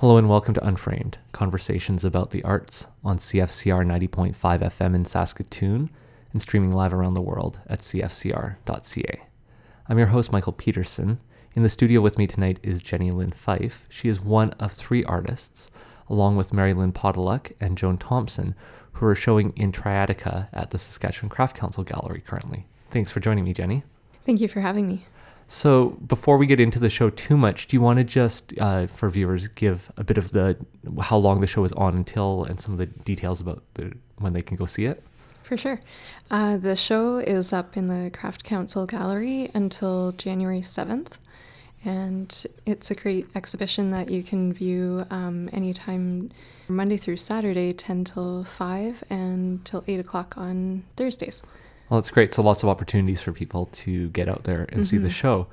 Hello and welcome to Unframed, conversations about the arts on CFCR 90.5 FM in Saskatoon and streaming live around the world at cfcr.ca. I'm your host, Michael Peterson. In the studio with me tonight is Jenny Lynn Fife. She is one of three artists, along with Mary Lynn Podolak and Joan Thompson, who are showing in Triadica at the Saskatchewan Craft Council Gallery currently. Thanks for joining me, Jenny. Thank you for having me. So, before we get into the show too much, do you want to just, uh, for viewers, give a bit of the how long the show is on until and some of the details about the when they can go see it? For sure. Uh, the show is up in the Craft Council Gallery until January 7th. And it's a great exhibition that you can view um, anytime Monday through Saturday, 10 till 5, and till 8 o'clock on Thursdays. Well, it's great. So lots of opportunities for people to get out there and mm-hmm. see the mm-hmm. show.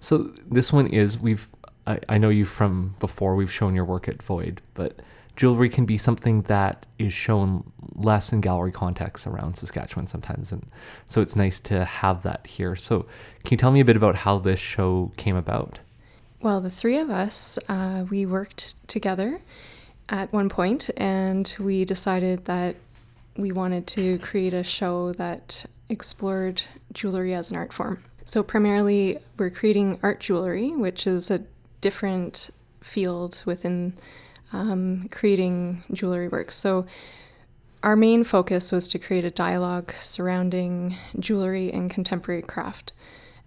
So this one is we've I, I know you from before. We've shown your work at Void, but jewelry can be something that is shown less in gallery contexts around Saskatchewan sometimes, and so it's nice to have that here. So can you tell me a bit about how this show came about? Well, the three of us uh, we worked together at one point, and we decided that we wanted to create a show that explored jewelry as an art form. So, primarily, we're creating art jewelry, which is a different field within um, creating jewelry works. So, our main focus was to create a dialogue surrounding jewelry and contemporary craft.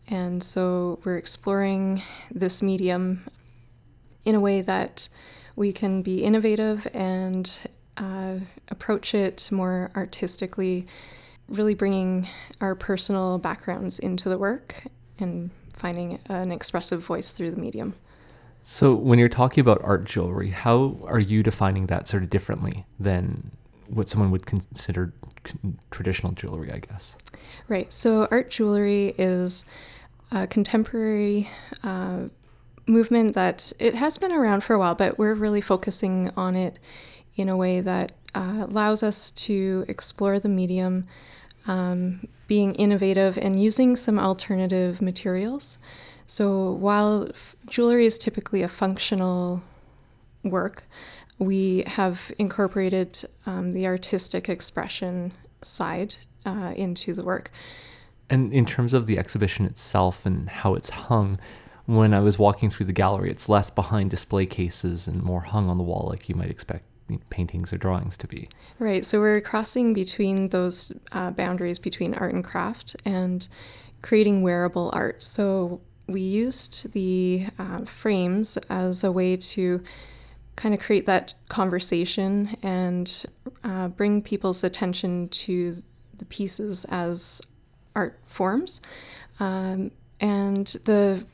And so, we're exploring this medium in a way that we can be innovative and uh, approach it more artistically really bringing our personal backgrounds into the work and finding an expressive voice through the medium. So, when you're talking about art jewelry, how are you defining that sort of differently than what someone would consider traditional jewelry, I guess? Right. So, art jewelry is a contemporary uh, movement that it has been around for a while, but we're really focusing on it in a way that uh, allows us to explore the medium um, being innovative and using some alternative materials. So while f- jewelry is typically a functional work, we have incorporated um, the artistic expression side uh, into the work. And in terms of the exhibition itself and how it's hung, when I was walking through the gallery, it's less behind display cases and more hung on the wall, like you might expect paintings or drawings to be. Right. So we're crossing between those uh, boundaries between art and craft and creating wearable art. So we used the uh, frames as a way to kind of create that conversation and uh, bring people's attention to the pieces as art forms. Um, and the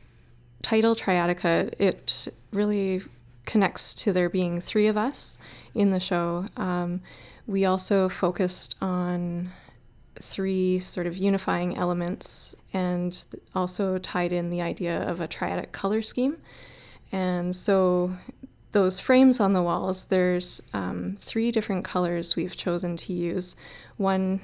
title Triadica, it really connects to there being three of us in the show. Um, we also focused on three sort of unifying elements and also tied in the idea of a triadic color scheme. And so those frames on the walls, there's um, three different colors we've chosen to use. One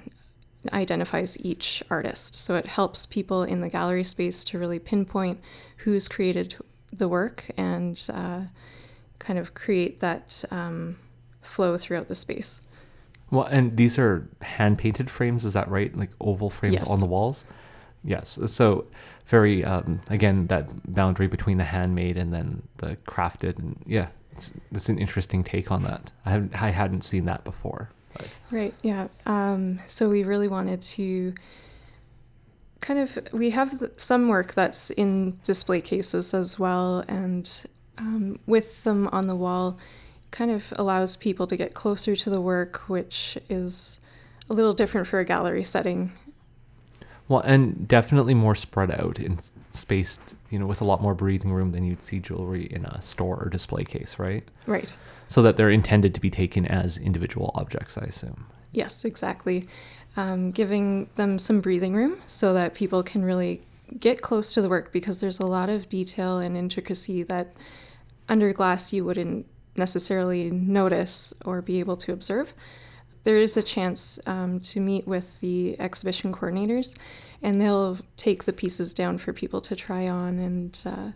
identifies each artist, so it helps people in the gallery space to really pinpoint who's created the work and uh, kind of create that um, flow throughout the space. Well, and these are hand painted frames, is that right? Like oval frames yes. on the walls? Yes. So, very, um, again, that boundary between the handmade and then the crafted. And yeah, it's, it's an interesting take on that. I, haven't, I hadn't seen that before. But. Right. Yeah. Um, so, we really wanted to kind of, we have some work that's in display cases as well. And um, with them on the wall, kind of allows people to get closer to the work, which is a little different for a gallery setting. Well, and definitely more spread out in space, you know, with a lot more breathing room than you'd see jewelry in a store or display case, right? Right. So that they're intended to be taken as individual objects, I assume. Yes, exactly. Um, giving them some breathing room so that people can really get close to the work because there's a lot of detail and intricacy that under glass you wouldn't necessarily notice or be able to observe. There is a chance um, to meet with the exhibition coordinators, and they'll take the pieces down for people to try on and uh,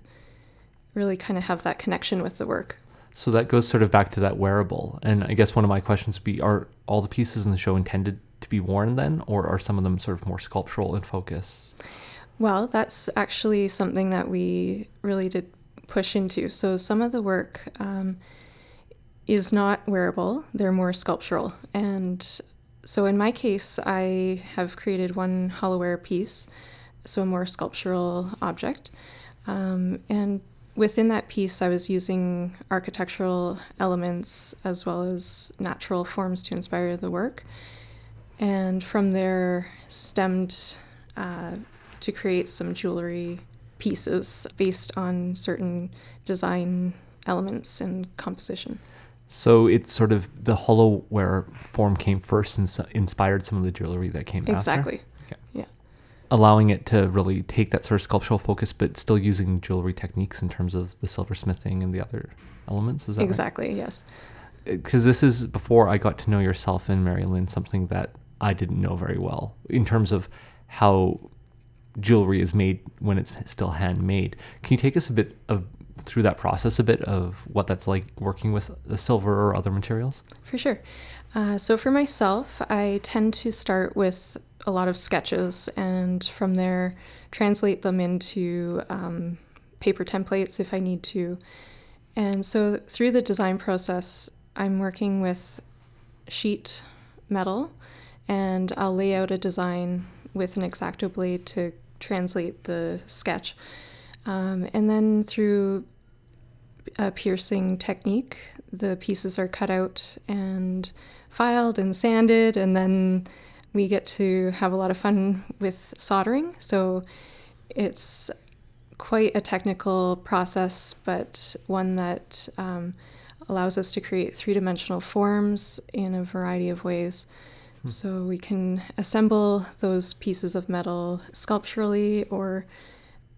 really kind of have that connection with the work. So that goes sort of back to that wearable. And I guess one of my questions would be are all the pieces in the show intended to be worn then, or are some of them sort of more sculptural in focus? Well, that's actually something that we really did push into. So some of the work um, is not wearable, they're more sculptural. And so in my case, I have created one hollowware piece, so a more sculptural object. Um, and within that piece, I was using architectural elements as well as natural forms to inspire the work. And from there, stemmed uh, to create some jewelry pieces based on certain design elements and composition. So it's sort of the hollowware form came first and inspired some of the jewelry that came exactly. after. Exactly. Okay. Yeah. Allowing it to really take that sort of sculptural focus, but still using jewelry techniques in terms of the silversmithing and the other elements. Is that exactly? Right? Yes. Because uh, this is before I got to know yourself and Mary Lynn, something that I didn't know very well in terms of how jewelry is made when it's still handmade. Can you take us a bit of through that process a bit of what that's like working with the silver or other materials? For sure. Uh, so for myself, I tend to start with a lot of sketches and from there translate them into um, paper templates if I need to. And so through the design process, I'm working with sheet metal and I'll lay out a design with an X-Acto blade to translate the sketch. Um, and then through a piercing technique, the pieces are cut out and filed and sanded, and then we get to have a lot of fun with soldering. So it's quite a technical process, but one that um, allows us to create three dimensional forms in a variety of ways. Hmm. So we can assemble those pieces of metal sculpturally or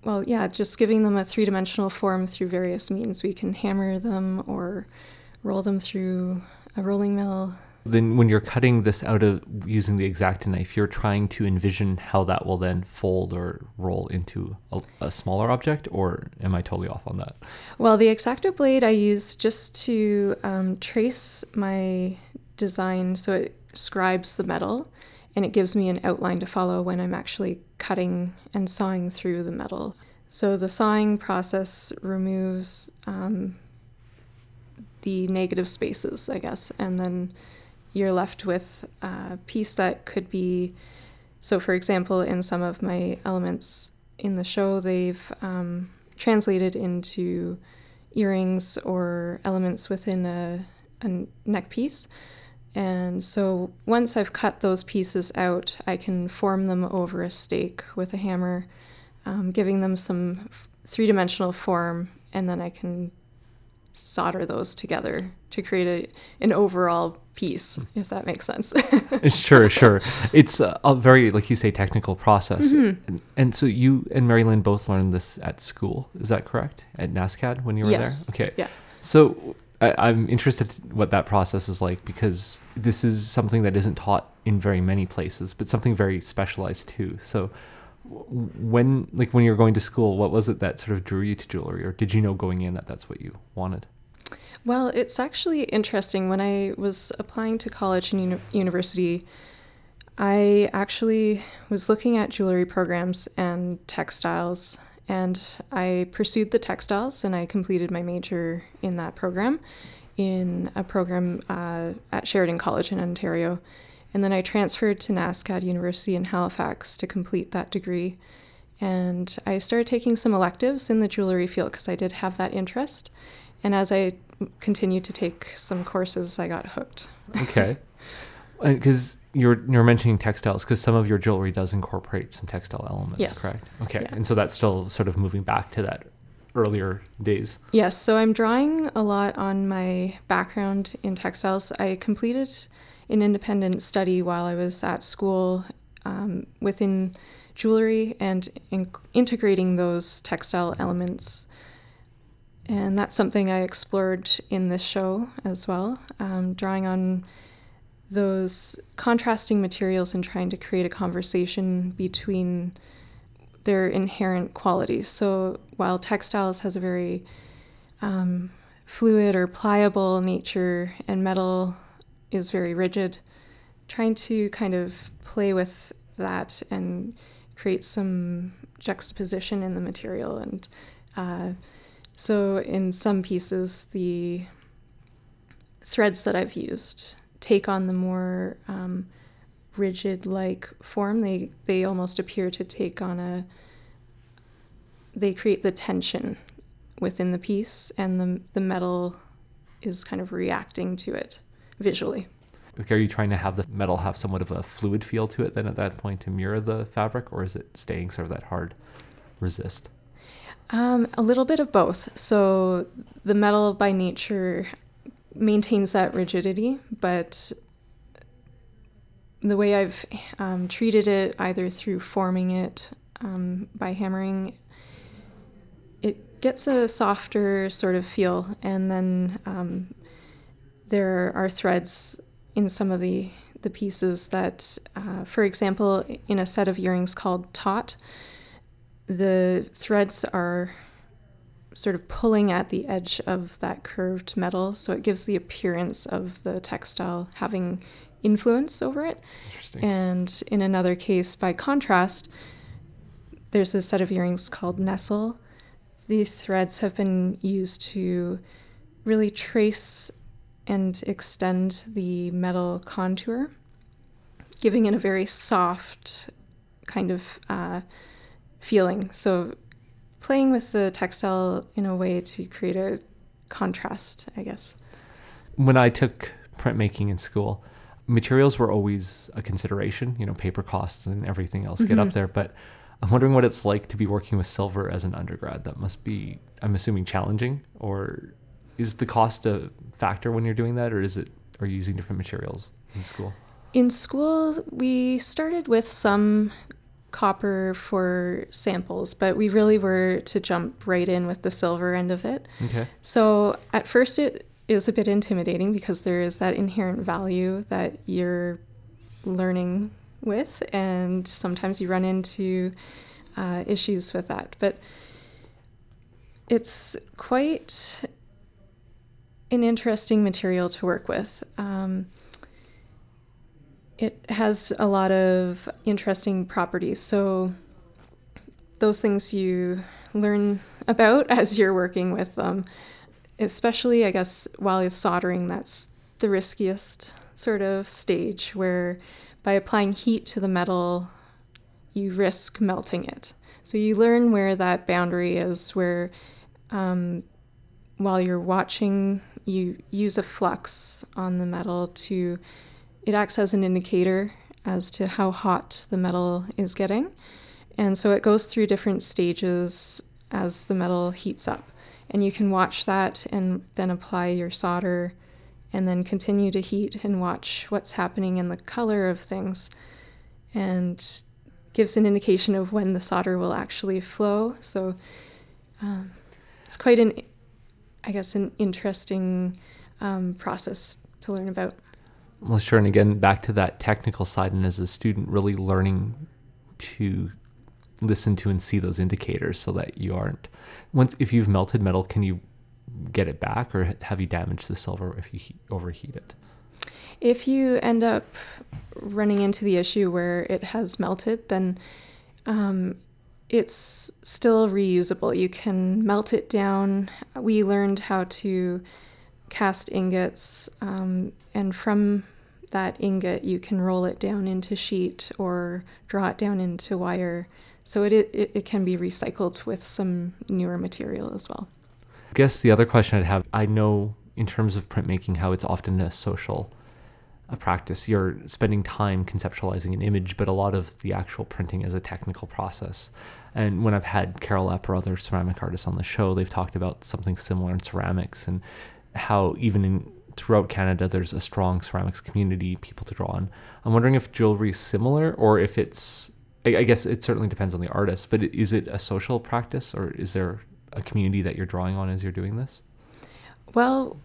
well, yeah, just giving them a three dimensional form through various means. We can hammer them or roll them through a rolling mill. Then, when you're cutting this out of using the X-Acto knife, you're trying to envision how that will then fold or roll into a, a smaller object, or am I totally off on that? Well, the X-Acto blade I use just to um, trace my design so it scribes the metal and it gives me an outline to follow when I'm actually cutting and sawing through the metal. So the sawing process removes um, the negative spaces, I guess, and then you're left with a piece that could be. So, for example, in some of my elements in the show, they've um, translated into earrings or elements within a, a neck piece. And so once I've cut those pieces out, I can form them over a stake with a hammer, um, giving them some three dimensional form, and then I can solder those together to create a, an overall piece, if that makes sense. sure, sure. It's a, a, very, like you say, technical process. Mm-hmm. And, and, so you and Mary Lynn both learned this at school, is that correct? At NSCAD when you were yes. there? Okay. Yeah. So I, am interested what that process is like because this is something that isn't taught in very many places, but something very specialized too. So, when like when you were going to school, what was it that sort of drew you to jewelry, or did you know going in that that's what you wanted? Well, it's actually interesting. When I was applying to college and uni- university, I actually was looking at jewelry programs and textiles and I pursued the textiles and I completed my major in that program in a program uh, at Sheridan College in Ontario. And then I transferred to NSCAD University in Halifax to complete that degree. And I started taking some electives in the jewelry field because I did have that interest. And as I continued to take some courses, I got hooked. Okay. Because you're you're mentioning textiles because some of your jewelry does incorporate some textile elements, yes. correct? Okay, yeah. and so that's still sort of moving back to that earlier days. Yes, so I'm drawing a lot on my background in textiles. I completed an independent study while I was at school um, within jewelry and in- integrating those textile elements. And that's something I explored in this show as well, um, drawing on those contrasting materials and trying to create a conversation between their inherent qualities. So while textiles has a very um, fluid or pliable nature, and metal is very rigid. Trying to kind of play with that and create some juxtaposition in the material. And uh, so, in some pieces, the threads that I've used take on the more um, rigid like form. They they almost appear to take on a they create the tension within the piece and the the metal is kind of reacting to it visually. Are you trying to have the metal have somewhat of a fluid feel to it then at that point to mirror the fabric, or is it staying sort of that hard resist? Um, a little bit of both. So the metal by nature maintains that rigidity, but the way I've um, treated it, either through forming it um, by hammering, it gets a softer sort of feel. And then um, there are threads in some of the, the pieces that, uh, for example, in a set of earrings called taut, the threads are sort of pulling at the edge of that curved metal. So it gives the appearance of the textile having influence over it. And in another case, by contrast, there's a set of earrings called Nestle. The threads have been used to really trace and extend the metal contour, giving it a very soft kind of uh, feeling. So, playing with the textile in a way to create a contrast, I guess. When I took printmaking in school, materials were always a consideration. You know, paper costs and everything else mm-hmm. get up mm-hmm. there. But I'm wondering what it's like to be working with silver as an undergrad. That must be, I'm assuming, challenging. Or is the cost a factor when you're doing that, or is it are you using different materials in school? In school, we started with some copper for samples, but we really were to jump right in with the silver end of it. Okay. So at first, it is a bit intimidating because there is that inherent value that you're learning with, and sometimes you run into uh, issues with that. But it's quite an interesting material to work with. Um, it has a lot of interesting properties. So, those things you learn about as you're working with them especially I guess while you're soldering, that's the riskiest sort of stage where by applying heat to the metal, you risk melting it. So you learn where that boundary is, where um, while you're watching, you use a flux on the metal to, it acts as an indicator as to how hot the metal is getting. And so it goes through different stages as the metal heats up. And you can watch that and then apply your solder and then continue to heat and watch what's happening in the color of things and gives an indication of when the solder will actually flow. So um, it's quite an i guess an interesting um, process to learn about sure and again back to that technical side and as a student really learning to listen to and see those indicators so that you aren't once if you've melted metal can you get it back or have you damaged the silver if you heat, overheat it? If you end up running into the issue where it has melted then um, it's still reusable. You can melt it down. We learned how to cast ingots um, and from that ingot you can roll it down into sheet or draw it down into wire so it, it, it can be recycled with some newer material as well. I guess the other question I'd have I know in terms of printmaking how it's often a social a practice. You're spending time conceptualizing an image, but a lot of the actual printing is a technical process. And when I've had Carol Epp or other ceramic artists on the show, they've talked about something similar in ceramics and how even in throughout Canada there's a strong ceramics community, people to draw on. I'm wondering if jewelry is similar or if it's I, I guess it certainly depends on the artist, but is it a social practice or is there a community that you're drawing on as you're doing this? Well,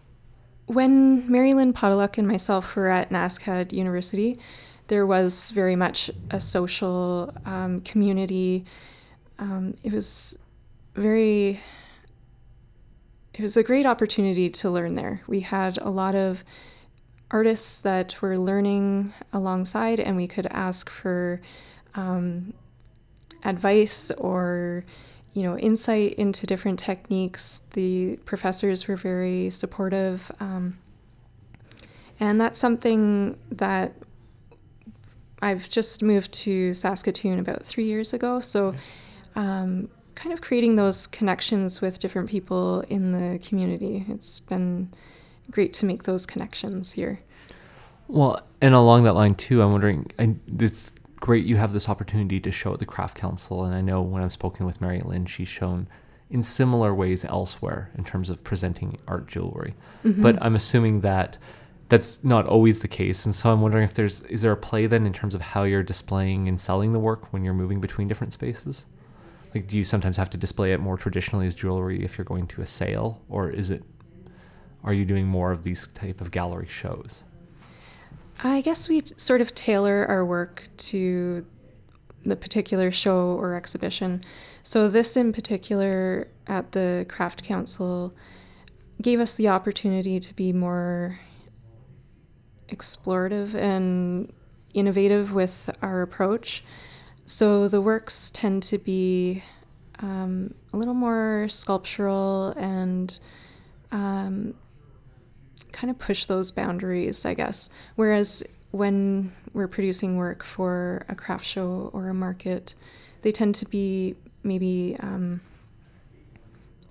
when Mary-Lynn Podolak and myself were at NSCAD University, there was very much a social um, community. Um, it was very it was a great opportunity to learn there. We had a lot of artists that were learning alongside, and we could ask for um, advice or you know insight into different techniques. The professors were very supportive, um, and that's something that I've just moved to Saskatoon about three years ago. So. Um, kind of creating those connections with different people in the community. It's been great to make those connections here. Well, and along that line too, I'm wondering, and it's great you have this opportunity to show at the Craft Council, and I know when I've spoken with Mary Lynn, she's shown in similar ways elsewhere in terms of presenting art jewelry. Mm-hmm. But I'm assuming that that's not always the case, and so I'm wondering if there's is there a play then in terms of how you're displaying and selling the work when you're moving between different spaces? Like, do you sometimes have to display it more traditionally as jewelry if you're going to a sale, or is it? Are you doing more of these type of gallery shows? I guess we sort of tailor our work to the particular show or exhibition. So, this in particular at the Craft Council gave us the opportunity to be more explorative and innovative with our approach. So, the works tend to be um, a little more sculptural and um, kind of push those boundaries, I guess. Whereas when we're producing work for a craft show or a market, they tend to be maybe um,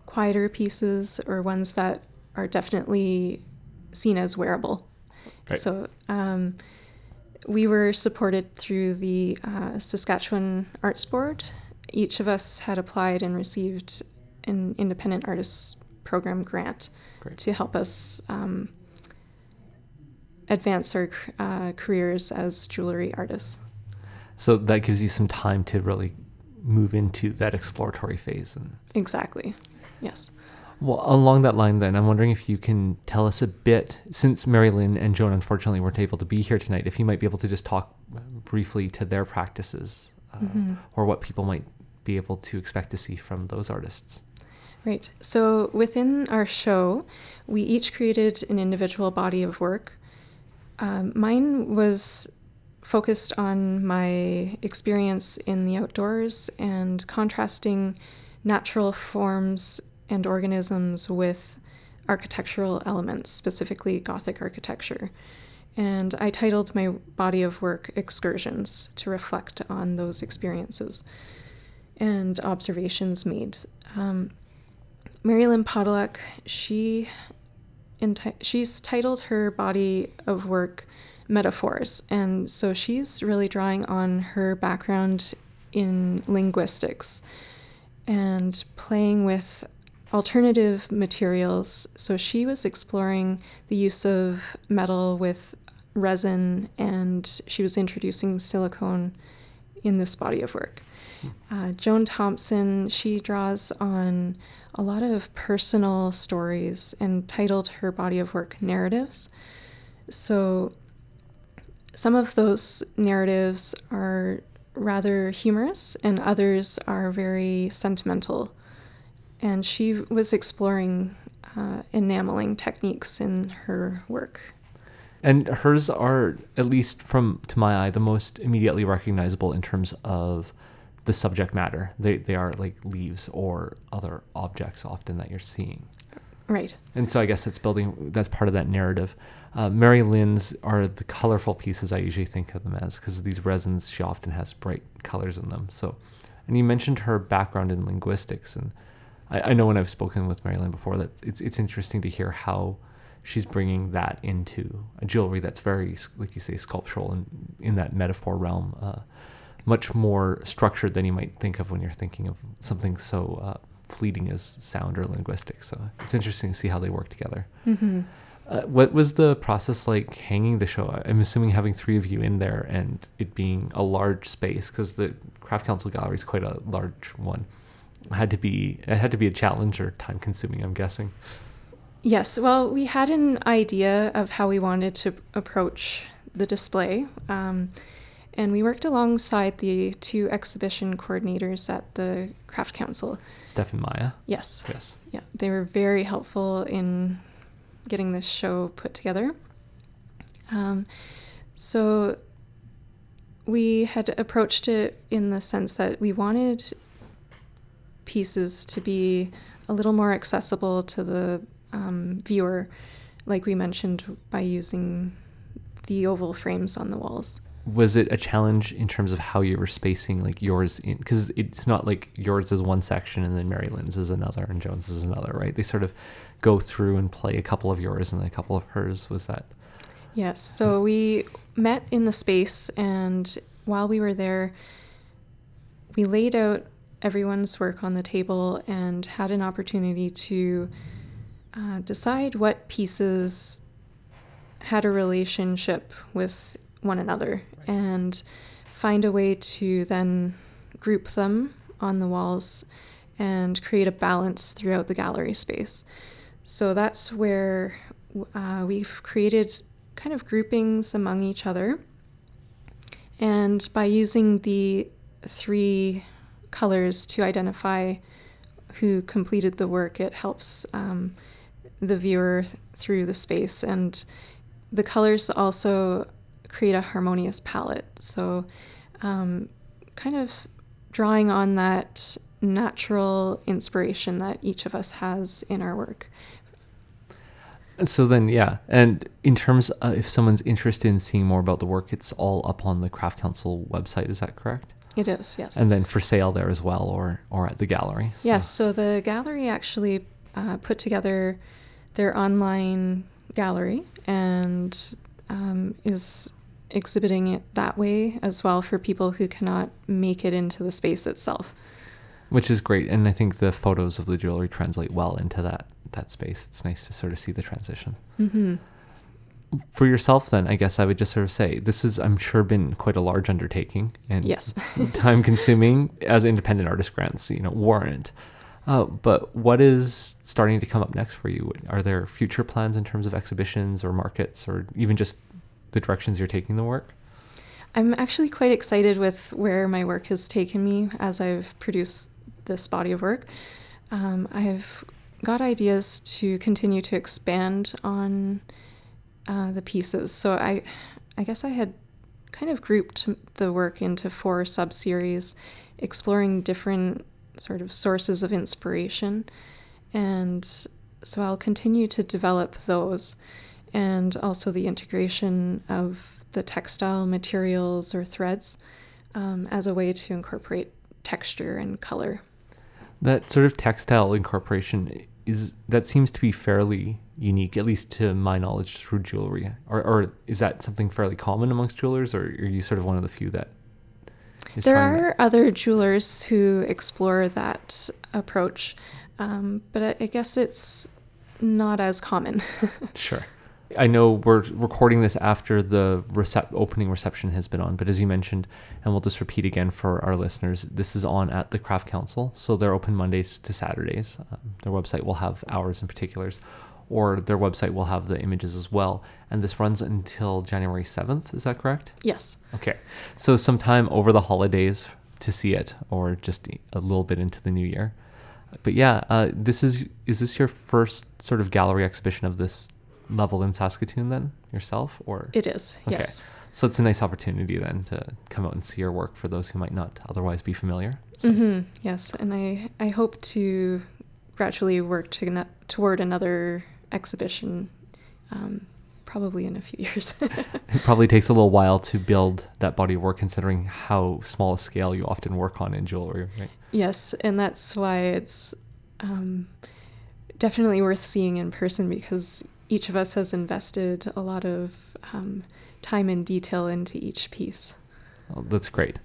quieter pieces or ones that are definitely seen as wearable. Right. So um, we were supported through the uh, Saskatchewan Arts Board. Each of us had applied and received an independent artist program grant Great. to help us um, advance our uh, careers as jewelry artists. So that gives you some time to really move into that exploratory phase. And exactly, yes. Well, along that line, then, I'm wondering if you can tell us a bit, since Mary Lynn and Joan unfortunately weren't able to be here tonight, if you might be able to just talk briefly to their practices uh, mm-hmm. or what people might be able to expect to see from those artists. Right. So within our show, we each created an individual body of work. Um, mine was focused on my experience in the outdoors and contrasting natural forms and organisms with architectural elements, specifically Gothic architecture. And I titled my body of work Excursions to reflect on those experiences and observations made. Um, Mary Lynn Podolak, she enti- she's titled her body of work Metaphors, and so she's really drawing on her background in linguistics and playing with alternative materials. So she was exploring the use of metal with resin, and she was introducing silicone in this body of work. Hmm. Uh, Joan Thompson, she draws on a lot of personal stories and titled her body of work Narratives. So some of those narratives are rather humorous and others are very sentimental. And she was exploring uh, enameling techniques in her work. And hers are, at least from to my eye, the most immediately recognizable in terms of the subject matter. They they are like leaves or other objects often that you're seeing. Right. And so I guess that's building. That's part of that narrative. Uh, Mary Lynn's are the colorful pieces I usually think of them as because these resins she often has bright colors in them. So, and you mentioned her background in linguistics, and I, I know when I've spoken with Mary Lynn before that it's it's interesting to hear how she's bringing that into a jewelry that's very, like you say, sculptural and in that metaphor realm. Uh, much more structured than you might think of when you're thinking of something so uh, fleeting as sound or linguistic. So it's interesting to see how they work together. Mm-hmm. Uh, what was the process like hanging the show? I'm assuming having three of you in there and it being a large space because the Craft Council Gallery is quite a large one. It had to be it had to be a challenge or time consuming. I'm guessing. Yes. Well, we had an idea of how we wanted to approach the display. Um, And we worked alongside the two exhibition coordinators at the Craft Council. Steph and Maya. Yes. Yes. Yeah, they were very helpful in getting this show put together. Um, so we had approached it in the sense that we wanted pieces to be a little more accessible to the um, viewer, like we mentioned, by using the oval frames on the walls. Was it a challenge in terms of how you were spacing like yours in because it's not like yours is one section and then Mary Lynn's is another and Joan's is another, right? They sort of go through and play a couple of yours and a couple of hers. Was that Yes. So we met in the space, and while we were there, we laid out everyone's work on the table and had an opportunity to uh, decide what pieces had a relationship with one another and find a way to then group them on the walls and create a balance throughout the gallery space. So that's where uh, we've created kind of groupings among each other. And by using the three colors to identify who completed the work, it helps um, the viewer through the space. And the colors also create a harmonious palette. So, um, kind of drawing on that natural inspiration that each of us has in our work. So then, yeah. And in terms, uh, if someone's interested in seeing more about the work, it's all up on the Craft Council website. Is that correct? It is, yes. And then for sale there as well, or or at the gallery. So. Yes. So the gallery actually uh, put together their online gallery and um, is exhibiting it that way as well for people who cannot make it into the space itself. Which is great, and I think the photos of the jewelry translate well into that that space. It's nice to sort of see the transition. Mm-hmm. For yourself, then, I guess I would just sort of say this is, I'm sure, been quite a large undertaking and yes. time consuming as independent artist grants, you know, warrant. Uh, but what is starting to come up next for you? Are there future plans in terms of exhibitions or markets or even just the directions you're taking the work? I'm actually quite excited with where my work has taken me as I've produced this body of work. Um, I've got ideas to continue to expand on uh, the pieces. So I, I guess I had kind of grouped the work into four sub-series, exploring different sort of sources of inspiration, and so I'll continue to develop those, and also the integration of the textile materials or threads um, as a way to incorporate texture and color. That sort of textile incorporation is that seems to be fairly unique, at least to my knowledge, through jewelry. Or, or is that something fairly common amongst jewelers, or are you sort of one of the few that? there are that? other jewelers who explore that approach, um, but I, I guess it's not as common. sure. I know we're recording this after the recep- opening reception has been on, but as you mentioned, and we'll just repeat again for our listeners, this is on at the Craft Council. So they're open Mondays to Saturdays. Um, their website will have hours and particulars, or their website will have the images as well. And this runs until January 7th. Is that correct? Yes. Okay. So sometime over the holidays to see it, or just a little bit into the new year. But yeah, uh, this is is this your first sort of gallery exhibition of this level in Saskatoon then yourself or It is. Okay. Yes. So it's a nice opportunity then to come out and see your work for those who might not otherwise be familiar. So. Mm-hmm. Yes, and I I hope to gradually work to, toward another exhibition. Um, probably in a few years. it probably takes a little while to build that body of work, considering how small a scale you often work on in jewelry, right? Yes, and that's why it's um, definitely worth seeing in person because each of us has invested a lot of um, time and detail into each piece. Well, that's great.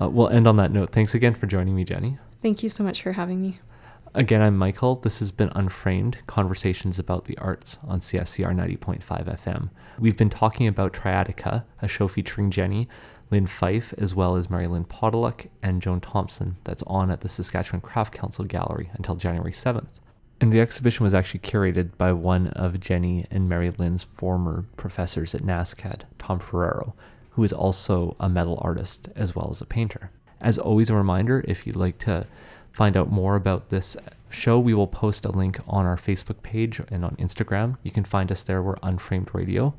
Uh, we'll end on that note. Thanks again for joining me, Jenny. Thank you so much for having me. Again, I'm Michael. This has been Unframed Conversations about the Arts on CFCR 90.5 FM. We've been talking about Triadica, a show featuring Jenny, Lynn Fife, as well as Mary Lynn Podolak and Joan Thompson, that's on at the Saskatchewan Craft Council Gallery until January 7th. And the exhibition was actually curated by one of Jenny and Mary Lynn's former professors at NSCAD, Tom Ferrero, who is also a metal artist as well as a painter. As always, a reminder if you'd like to find out more about this show, we will post a link on our Facebook page and on Instagram. You can find us there. We're Unframed Radio.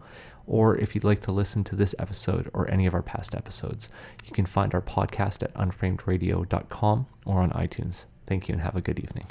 Or if you'd like to listen to this episode or any of our past episodes, you can find our podcast at unframedradio.com or on iTunes. Thank you and have a good evening.